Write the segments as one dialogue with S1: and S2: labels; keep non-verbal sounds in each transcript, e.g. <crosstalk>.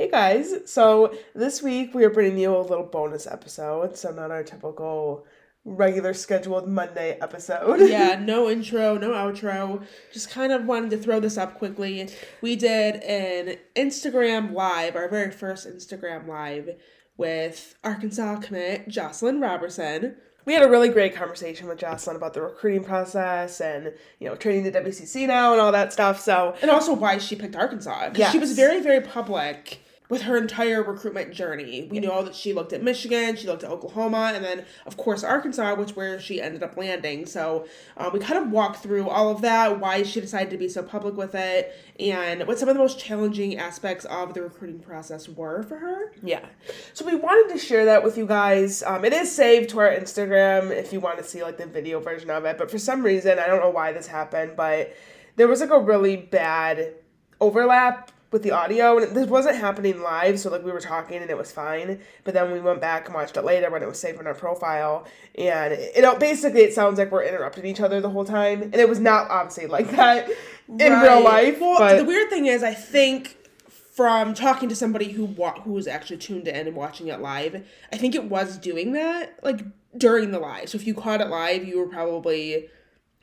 S1: Hey guys, so this week we are bringing you a little bonus episode, so not our typical regular scheduled Monday episode.
S2: yeah, <laughs> no intro, no outro. Just kind of wanted to throw this up quickly. We did an Instagram live, our very first Instagram live with Arkansas commit Jocelyn Robertson.
S1: We had a really great conversation with Jocelyn about the recruiting process and, you know, training the WCC now and all that stuff. So,
S2: and also why she picked Arkansas. Yes. she was very, very public with her entire recruitment journey. We know that she looked at Michigan, she looked at Oklahoma, and then of course Arkansas, which where she ended up landing. So um, we kind of walked through all of that, why she decided to be so public with it, and what some of the most challenging aspects of the recruiting process were for her.
S1: Yeah. So we wanted to share that with you guys. Um, it is saved to our Instagram if you want to see like the video version of it. But for some reason, I don't know why this happened, but there was like a really bad overlap with the audio and this wasn't happening live so like we were talking and it was fine but then we went back and watched it later when it was saved on our profile and it, it basically it sounds like we're interrupting each other the whole time and it was not obviously like that in right. real life
S2: well but... the weird thing is i think from talking to somebody who wa- who was actually tuned in and watching it live i think it was doing that like during the live so if you caught it live you were probably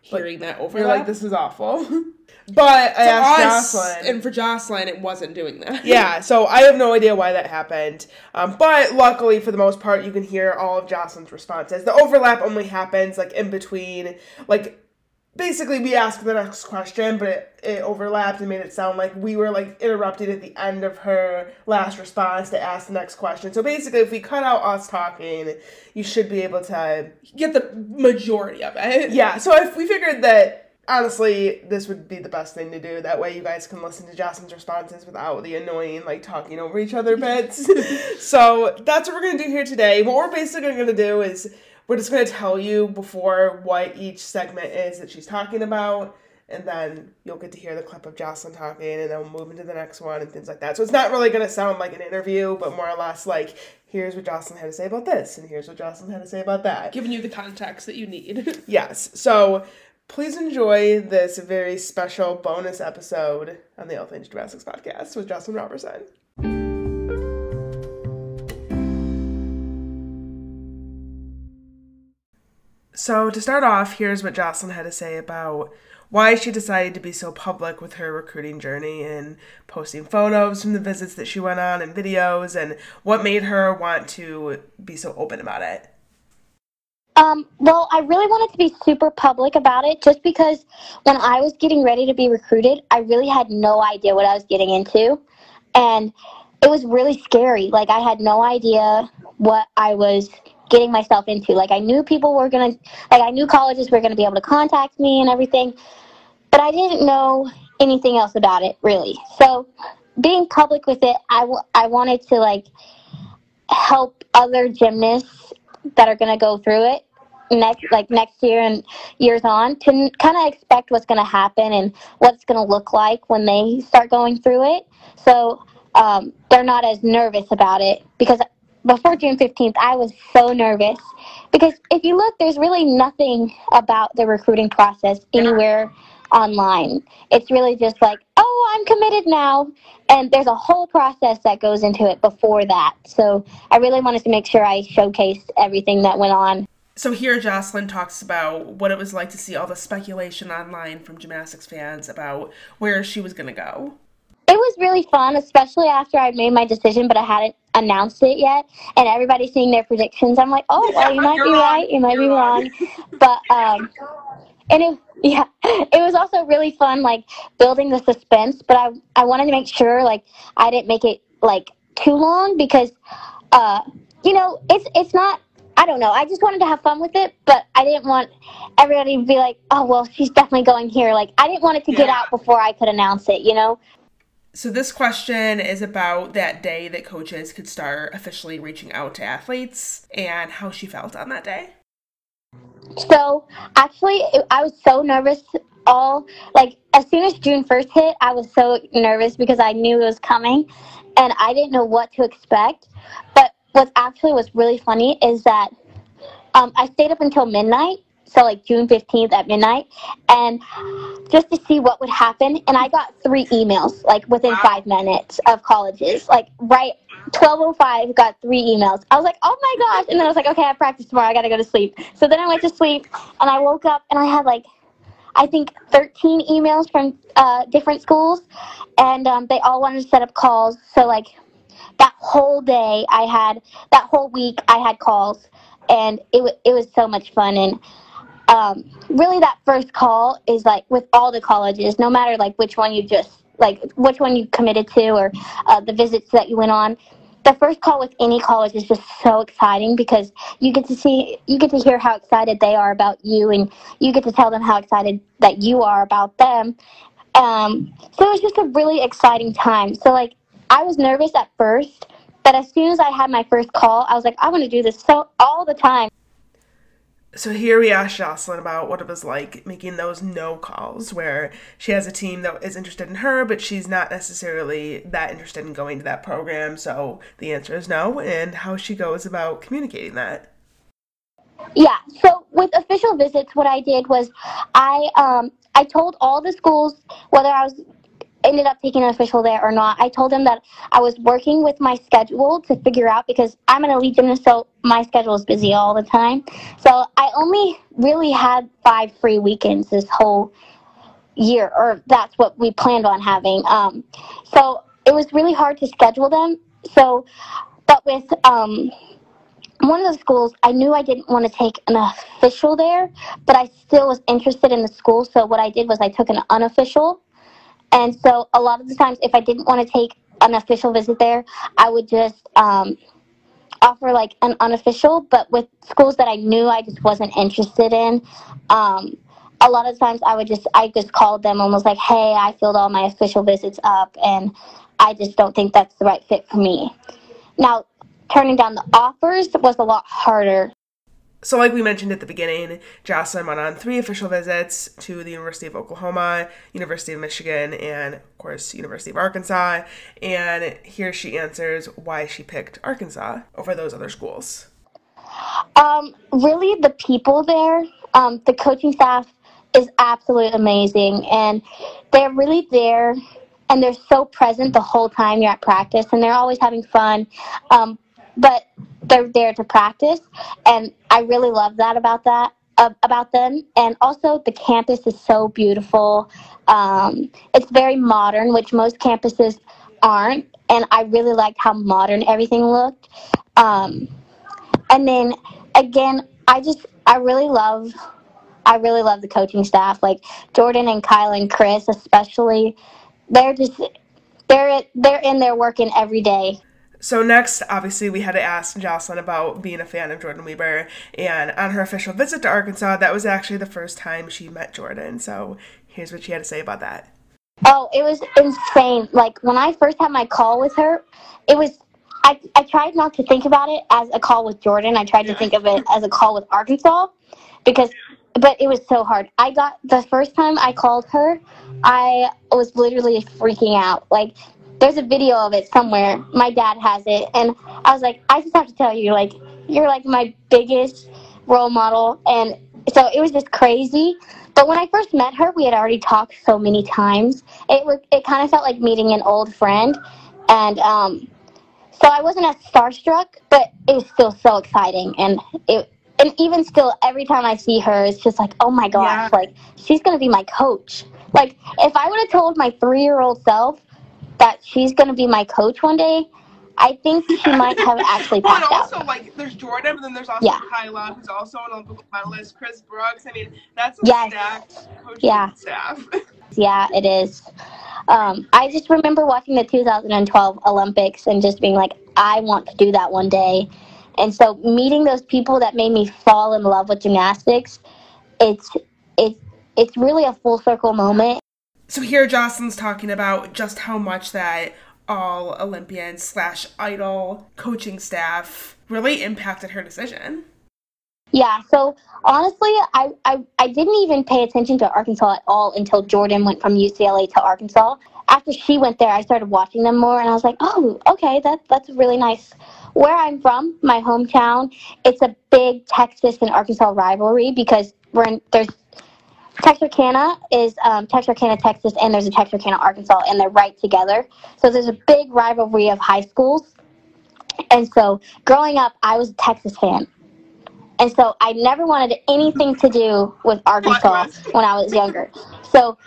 S2: hearing like, that over
S1: you're like this is awful <laughs> But I asked us, Jocelyn.
S2: And for Jocelyn, it wasn't doing that.
S1: yeah, <laughs> so I have no idea why that happened. Um, but luckily, for the most part, you can hear all of Jocelyn's responses. The overlap only happens like in between. Like, basically, we asked the next question, but it, it overlapped and made it sound like we were like interrupted at the end of her last response to ask the next question. So basically, if we cut out us talking, you should be able to
S2: get the majority of it.
S1: Yeah, so if we figured that honestly, this would be the best thing to do. That way, you guys can listen to Jocelyn's responses without the annoying, like, talking over each other bits. <laughs> so, that's what we're going to do here today. What we're basically going to do is we're just going to tell you before what each segment is that she's talking about. And then you'll get to hear the clip of Jocelyn talking, and then we'll move into the next one and things like that. So it's not really going to sound like an interview, but more or less like, here's what Jocelyn had to say about this, and here's what Jocelyn had to say about that.
S2: Giving you the context that you need. <laughs>
S1: yes. So Please enjoy this very special bonus episode on the All Things Gymnastics podcast with Jocelyn Robertson. So, to start off, here's what Jocelyn had to say about why she decided to be so public with her recruiting journey and posting photos from the visits that she went on and videos and what made her want to be so open about it.
S3: Um, well, I really wanted to be super public about it just because when I was getting ready to be recruited, I really had no idea what I was getting into. And it was really scary. Like, I had no idea what I was getting myself into. Like, I knew people were to, like, I knew colleges were to be able to contact me and everything, but I didn't know anything else about it, really. So, being public with it, I, w- I wanted to, like, help other gymnasts that are to go through it next like next year and years on to kind of expect what's going to happen and what it's going to look like when they start going through it so um, they're not as nervous about it because before june 15th i was so nervous because if you look there's really nothing about the recruiting process anywhere online. It's really just like oh i'm committed now and there's a whole process that goes into it before that. So i really wanted to make sure i showcased everything that went on.
S2: So here Jocelyn talks about what it was like to see all the speculation online from gymnastics fans about where she was going to go.
S3: It was really fun, especially after I made my decision, but I hadn't announced it yet, and everybody's seeing their predictions. I'm like, oh, well, you might be wrong. right, you might You're be wrong, but um, and it, yeah, <laughs> it was also really fun, like building the suspense. But I I wanted to make sure, like, I didn't make it like too long because, uh, you know, it's it's not I don't know. I just wanted to have fun with it, but I didn't want everybody to be like, "Oh, well, she's definitely going here." Like, I didn't want it to yeah. get out before I could announce it, you know.
S2: So this question is about that day that coaches could start officially reaching out to athletes and how she felt on that day.
S3: So, actually, I was so nervous all like as soon as June 1st hit, I was so nervous because I knew it was coming and I didn't know what to expect. But what actually was really funny is that um, I stayed up until midnight so like June 15th at midnight, and just to see what would happen. And I got three emails like within five minutes of colleges, like right 1205 got three emails. I was like, oh my gosh. And then I was like, okay, I have practice tomorrow. I got to go to sleep. So then I went to sleep and I woke up and I had like, I think 13 emails from uh, different schools and um, they all wanted to set up calls. So like that whole day I had, that whole week I had calls and it, w- it was so much fun. And um, really that first call is like with all the colleges, no matter like which one you just like which one you committed to or uh, the visits that you went on the first call with any college is just so exciting because you get to see you get to hear how excited they are about you and you get to tell them how excited that you are about them. Um, so it was just a really exciting time. So like i was nervous at first but as soon as i had my first call i was like i want to do this so all the time
S1: so here we asked Jocelyn about what it was like making those no calls where she has a team that is interested in her, but she's not necessarily that interested in going to that program. So the answer is no, and how she goes about communicating that.
S3: Yeah. So with official visits, what I did was I um, I told all the schools whether I was ended up taking an official there or not. I told them that I was working with my schedule to figure out because I'm an elite gymnast, so my schedule is busy all the time. So I only really had five free weekends this whole year, or that's what we planned on having. Um, so it was really hard to schedule them. So, but with um, one of the schools, I knew I didn't want to take an official there, but I still was interested in the school. So what I did was I took an unofficial and so a lot of the times, if I didn't want to take an official visit there, I would just um, offer like an unofficial. But with schools that I knew I just wasn't interested in, um, a lot of times I would just I just called them and was like, "Hey, I filled all my official visits up, and I just don't think that's the right fit for me." Now, turning down the offers was a lot harder
S1: so, like we mentioned at the beginning, Jocelyn went on three official visits to the University of Oklahoma, University of Michigan, and of course, University of Arkansas. And here she answers why she picked Arkansas over those other schools.
S3: Um, really, the people there, um, the coaching staff is absolutely amazing, and they're really there and they're so present the whole time you're at practice, and they're always having fun. Um, but they're there to practice, and I really love that about that uh, about them. And also, the campus is so beautiful. Um, it's very modern, which most campuses aren't, and I really liked how modern everything looked. Um, and then again, I just I really love I really love the coaching staff, like Jordan and Kyle and Chris, especially. They're just they're they're in there working every day.
S1: So next, obviously, we had to ask Jocelyn about being a fan of Jordan Wieber, and on her official visit to Arkansas, that was actually the first time she met Jordan. So here's what she had to say about that.
S3: Oh, it was insane. Like when I first had my call with her, it was I, I tried not to think about it as a call with Jordan. I tried to think of it as a call with Arkansas because but it was so hard. I got the first time I called her, I was literally freaking out. Like there's a video of it somewhere. My dad has it, and I was like, I just have to tell you, like, you're like my biggest role model, and so it was just crazy. But when I first met her, we had already talked so many times. It was it kind of felt like meeting an old friend, and um, so I wasn't as starstruck, but it was still so exciting, and it and even still, every time I see her, it's just like, oh my gosh, yeah. like she's gonna be my coach. Like if I would have told my three year old self that she's going to be my coach one day, I think she might have <laughs> actually
S2: passed
S3: well,
S2: and also, out. like, there's Jordan, but then there's also yeah. Kyla, who's also an Olympic medalist, Chris Brooks. I mean, that's a yes. stacked coaching yeah. staff. <laughs>
S3: yeah, it is. Um, I just remember watching the 2012 Olympics and just being like, I want to do that one day. And so meeting those people that made me fall in love with gymnastics, it's it's it's really a full circle moment.
S1: So here Jocelyn's talking about just how much that all Olympian slash idol coaching staff really impacted her decision.
S3: Yeah, so honestly, I, I, I didn't even pay attention to Arkansas at all until Jordan went from UCLA to Arkansas. After she went there, I started watching them more, and I was like, oh, okay, that that's really nice where I'm from, my hometown, it's a big Texas and Arkansas rivalry because we're in, there's Texarkana is um, Texarkana, Texas, and there's a Texarkana, Arkansas, and they're right together. So there's a big rivalry of high schools. And so growing up, I was a Texas fan. And so I never wanted anything to do with Arkansas when I was younger. So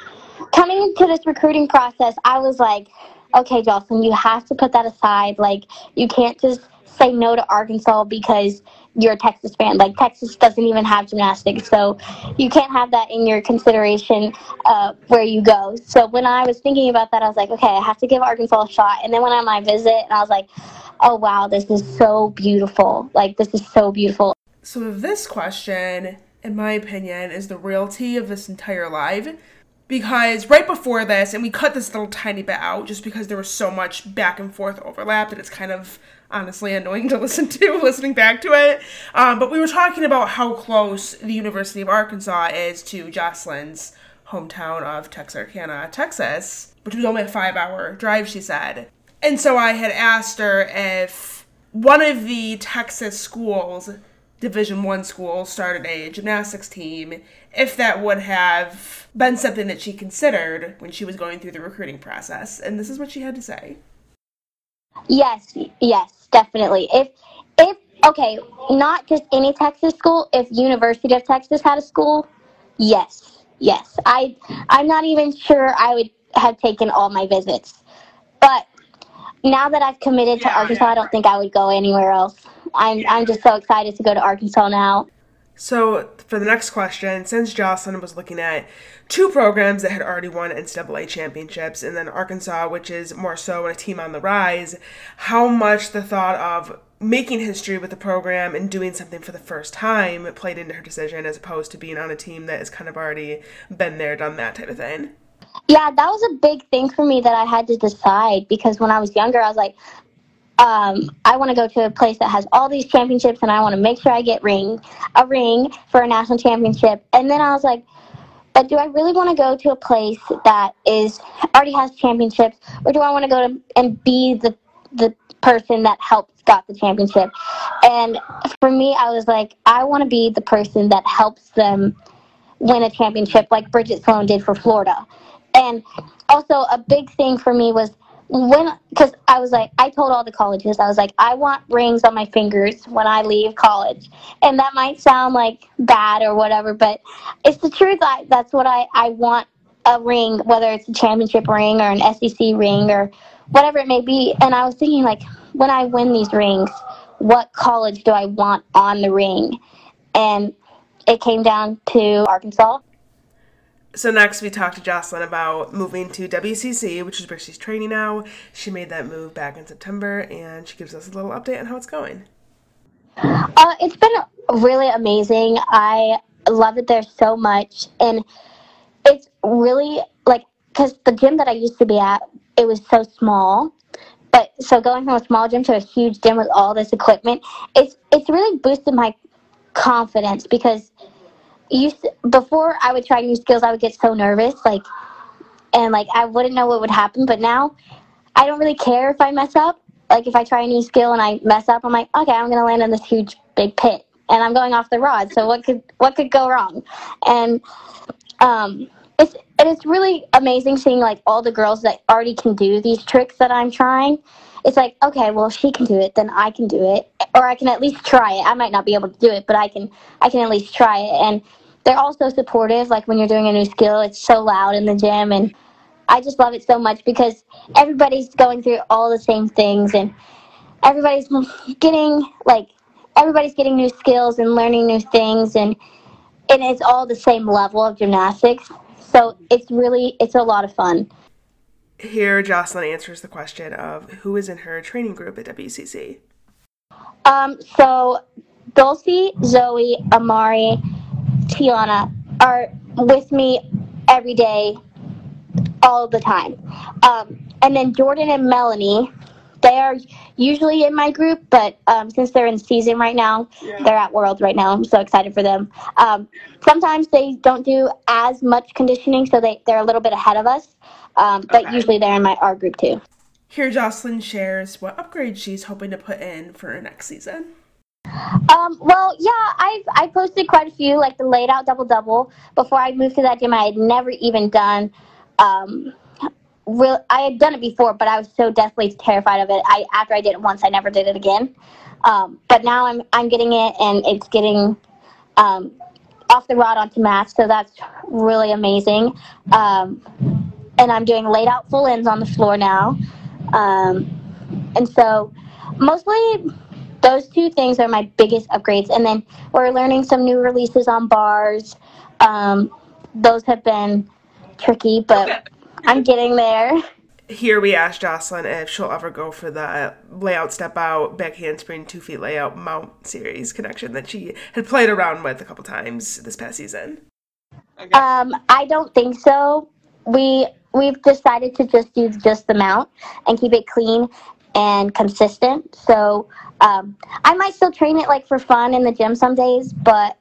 S3: coming into this recruiting process, I was like, okay, Jocelyn, you have to put that aside. Like, you can't just say no to Arkansas because you're a Texas fan. Like Texas doesn't even have gymnastics, so you can't have that in your consideration uh, where you go. So when I was thinking about that, I was like, okay, I have to give Arkansas a shot. And then when i on my visit, and I was like, oh wow, this is so beautiful. Like this is so beautiful.
S2: So this question, in my opinion, is the realty of this entire live. Because right before this, and we cut this little tiny bit out just because there was so much back and forth overlap that it's kind of honestly annoying to listen to <laughs> listening back to it. Um, but we were talking about how close the University of Arkansas is to Jocelyn's hometown of Texarkana, Texas, which was only a five hour drive, she said. And so I had asked her if one of the Texas schools, Division One schools, started a gymnastics team, if that would have been something that she considered when she was going through the recruiting process. And this is what she had to say.
S3: Yes, yes definitely. If if okay, not just any Texas school. If University of Texas had a school, yes, yes. I I'm not even sure I would have taken all my visits, but now that I've committed to Arkansas. I don't think I would go anywhere else. I'm I'm just so excited to go to Arkansas now.
S2: So, for the next question, since Jocelyn was looking at two programs that had already won NCAA championships, and then Arkansas, which is more so a team on the rise, how much the thought of making history with the program and doing something for the first time played into her decision as opposed to being on a team that has kind of already been there, done that type of thing?
S3: Yeah, that was a big thing for me that I had to decide because when I was younger, I was like, um, I want to go to a place that has all these championships, and I want to make sure I get ring a ring for a national championship. And then I was like, but do I really want to go to a place that is already has championships, or do I want to go to and be the the person that helps got the championship? And for me, I was like, I want to be the person that helps them win a championship, like Bridget Sloan did for Florida. And also, a big thing for me was when because I was like I told all the colleges I was like I want rings on my fingers when I leave college, and that might sound like bad or whatever, but it's the truth. I, that's what I I want a ring, whether it's a championship ring or an SEC ring or whatever it may be. And I was thinking like when I win these rings, what college do I want on the ring? And it came down to Arkansas
S2: so next we talked to Jocelyn about moving to WCC, which is where she's training now. She made that move back in September, and she gives us a little update on how it's going.
S3: Uh, it's been really amazing. I love it there so much, and it's really like because the gym that I used to be at, it was so small. But so going from a small gym to a huge gym with all this equipment, it's it's really boosted my confidence because used before I would try new skills, I would get so nervous, like, and like I wouldn't know what would happen. But now, I don't really care if I mess up. Like if I try a new skill and I mess up, I'm like, okay, I'm gonna land in this huge big pit, and I'm going off the rod. So what could what could go wrong? And um, it's and it's really amazing seeing like all the girls that already can do these tricks that I'm trying. It's like, okay, well, if she can do it, then I can do it, or I can at least try it. I might not be able to do it, but I can I can at least try it. And they're all so supportive. Like when you're doing a new skill, it's so loud in the gym, and I just love it so much because everybody's going through all the same things, and everybody's getting like everybody's getting new skills and learning new things, and and it's all the same level of gymnastics. So it's really it's a lot of fun.
S2: Here, Jocelyn answers the question of who is in her training group at WCC.
S3: Um, so Dulcie, Zoe, Amari, Tiana are with me every day, all the time. Um, and then Jordan and Melanie, they are usually in my group, but um, since they're in season right now, yeah. they're at World right now. I'm so excited for them. Um, sometimes they don't do as much conditioning, so they, they're a little bit ahead of us, um, but okay. usually they're in my our group too.
S2: Here, Jocelyn shares what upgrades she's hoping to put in for her next season.
S3: Um, well, yeah, I've I posted quite a few, like the laid out double double. Before I moved to that gym, I had never even done. Um, real, I had done it before, but I was so deathly terrified of it. I after I did it once, I never did it again. Um, but now I'm I'm getting it, and it's getting um, off the rod onto mats, so that's really amazing. Um, and I'm doing laid out full ends on the floor now. Um, and so mostly those two things are my biggest upgrades. And then we're learning some new releases on bars. Um, those have been tricky, but I'm getting there.
S1: Here we asked Jocelyn if she'll ever go for the layout step out, back handspring, two feet layout mount series connection that she had played around with a couple times this past season.
S3: Okay. Um, I don't think so. We we've decided to just use just the mount and keep it clean and consistent. So um, I might still train it like for fun in the gym some days, but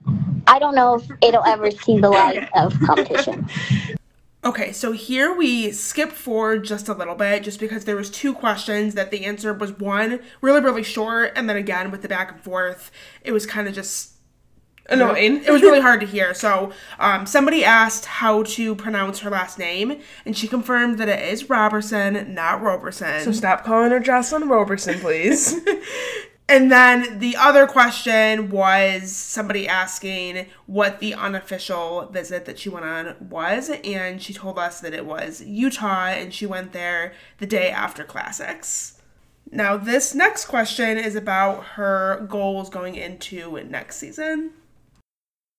S3: I don't know if it'll ever see the light of competition. <laughs>
S2: Okay, so here we skip forward just a little bit just because there was two questions that the answer was one really really short and then again with the back and forth it was kind of just annoying. <laughs> it was really hard to hear. So <laughs> um, somebody asked how to pronounce her last name, and she confirmed that it is Robertson, not Roberson.
S1: So stop calling her Jocelyn Roberson, please. <laughs>
S2: and then the other question was somebody asking what the unofficial visit that she went on was, and she told us that it was Utah, and she went there the day after Classics. Now, this next question is about her goals going into next season.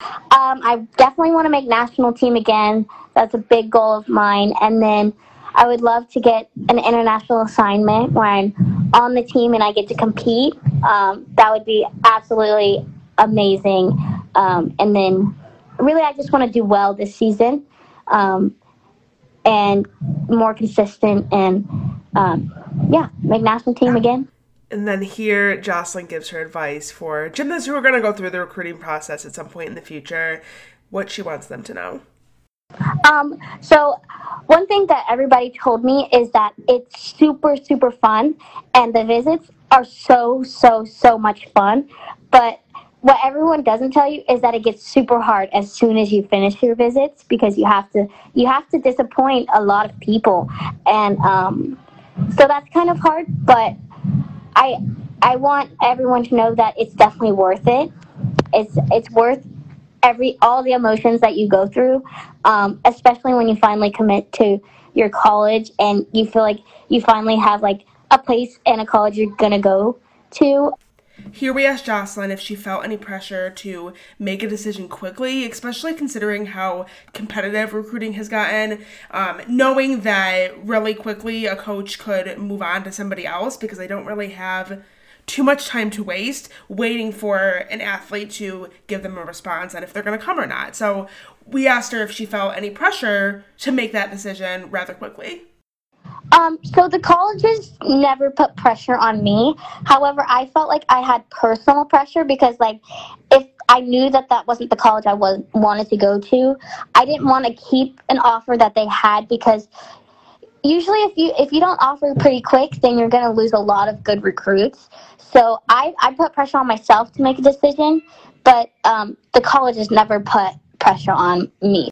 S3: Um, I definitely want to make national team again. That's a big goal of mine. And then I would love to get an international assignment where I'm on the team and I get to compete. Um, that would be absolutely amazing. Um, and then, really, I just want to do well this season um, and more consistent and, um, yeah, make national team again.
S1: And then here, Jocelyn gives her advice for gymnasts who are going to go through the recruiting process at some point in the future, what she wants them to know.
S3: Um, so one thing that everybody told me is that it's super, super fun, and the visits are so, so, so much fun. But what everyone doesn't tell you is that it gets super hard as soon as you finish your visits because you have to you have to disappoint a lot of people, and um, so that's kind of hard. But I I want everyone to know that it's definitely worth it. It's it's worth every all the emotions that you go through, um, especially when you finally commit to your college and you feel like you finally have like a place and a college you're gonna go to.
S2: Here we asked Jocelyn if she felt any pressure to make a decision quickly, especially considering how competitive recruiting has gotten, um, knowing that really quickly a coach could move on to somebody else because they don't really have too much time to waste waiting for an athlete to give them a response and if they're going to come or not. So we asked her if she felt any pressure to make that decision rather quickly.
S3: Um, so the colleges never put pressure on me. However, I felt like I had personal pressure because, like, if I knew that that wasn't the college I was wanted to go to, I didn't want to keep an offer that they had because usually if you if you don't offer pretty quick, then you're going to lose a lot of good recruits. So I I put pressure on myself to make a decision, but um, the colleges never put pressure on me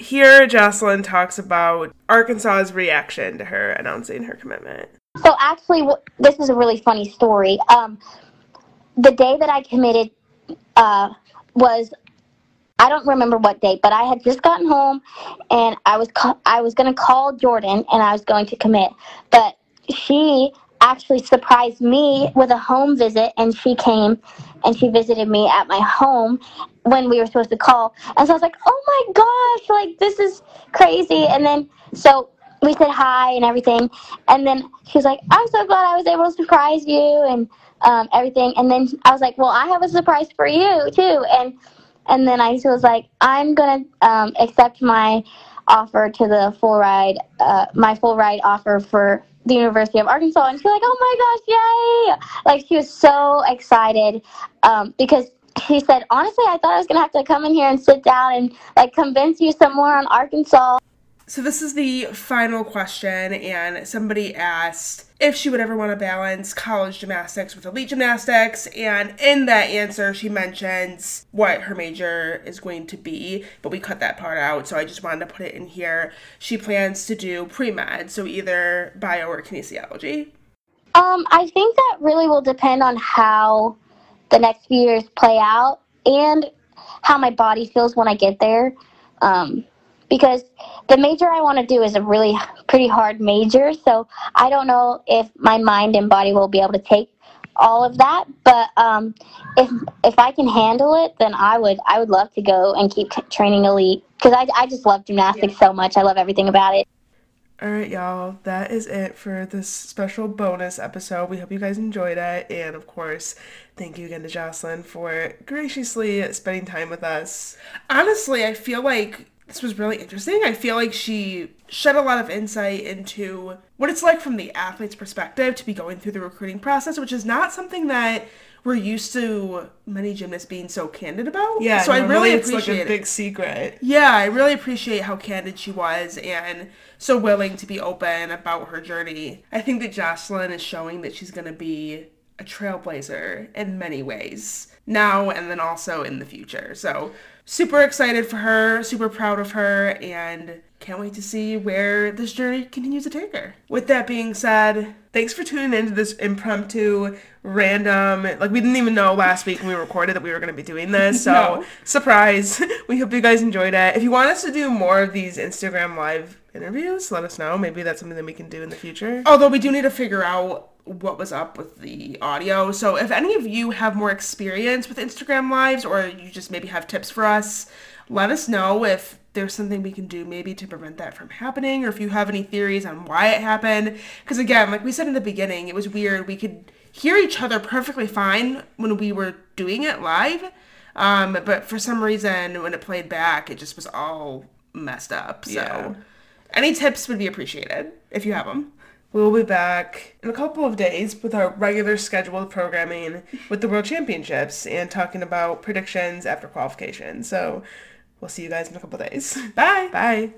S1: here Jocelyn talks about Arkansas's reaction to her announcing her commitment.
S3: So actually, this is a really funny story. Um, the day that I committed uh, was I don't remember what date, but I had just gotten home and I was ca- I was to call Jordan and I was going to commit, but she actually surprised me with a home visit and she came and she visited me at my home when we were supposed to call. And so I was like, oh my gosh, like this is crazy. And then so we said hi and everything. And then she was like, I'm so glad I was able to surprise you and um, everything. And then I was like, well, I have a surprise for you too. And and then I was like, I'm gonna um, accept my offer to the full ride, uh, my full ride offer for the University of Arkansas, and she's like, "Oh my gosh, yay!" Like she was so excited um, because she said, "Honestly, I thought I was gonna have to come in here and sit down and like convince you some more on Arkansas."
S2: So this is the final question, and somebody asked if she would ever want to balance college gymnastics with elite gymnastics, and in that answer, she mentions what her major is going to be, but we cut that part out, so I just wanted to put it in here. She plans to do pre med, so either bio or kinesiology.
S3: Um, I think that really will depend on how the next few years play out and how my body feels when I get there. Um, because the major I want to do is a really pretty hard major, so I don't know if my mind and body will be able to take all of that. But um, if if I can handle it, then I would I would love to go and keep training elite because I I just love gymnastics so much. I love everything about it.
S1: All right, y'all. That is it for this special bonus episode. We hope you guys enjoyed it. And of course, thank you again to Jocelyn for graciously spending time with us.
S2: Honestly, I feel like this was really interesting. I feel like she shed a lot of insight into what it's like from the athlete's perspective to be going through the recruiting process, which is not something that we're used to many gymnasts being so candid about.
S1: Yeah, so I really appreciate it's like a big secret.
S2: Yeah, I really appreciate how candid she was and so willing to be open about her journey. I think that Jocelyn is showing that she's going to be a trailblazer in many ways now and then also in the future. So super excited for her, super proud of her, and can't wait to see where this journey continues to take her. With that being said, thanks for tuning into this impromptu, random, like we didn't even know last week when we recorded that we were going to be doing this. <laughs> So, no. surprise. <laughs> we hope you guys enjoyed it. If you want us to do more of these Instagram live interviews, let us know. Maybe that's something that we can do in the future. Although we do need to figure out what was up with the audio. So if any of you have more experience with Instagram lives or you just maybe have tips for us, let us know if there's something we can do maybe to prevent that from happening or if you have any theories on why it happened. Because again, like we said in the beginning, it was weird. We could hear each other perfectly fine when we were doing it live. Um, but for some reason, when it played back, it just was all messed up. So, yeah. any tips would be appreciated if you have them.
S1: We'll be back in a couple of days with our regular scheduled programming with the World Championships and talking about predictions after qualification. So we'll see you guys in a couple days.
S2: Bye.
S1: Bye.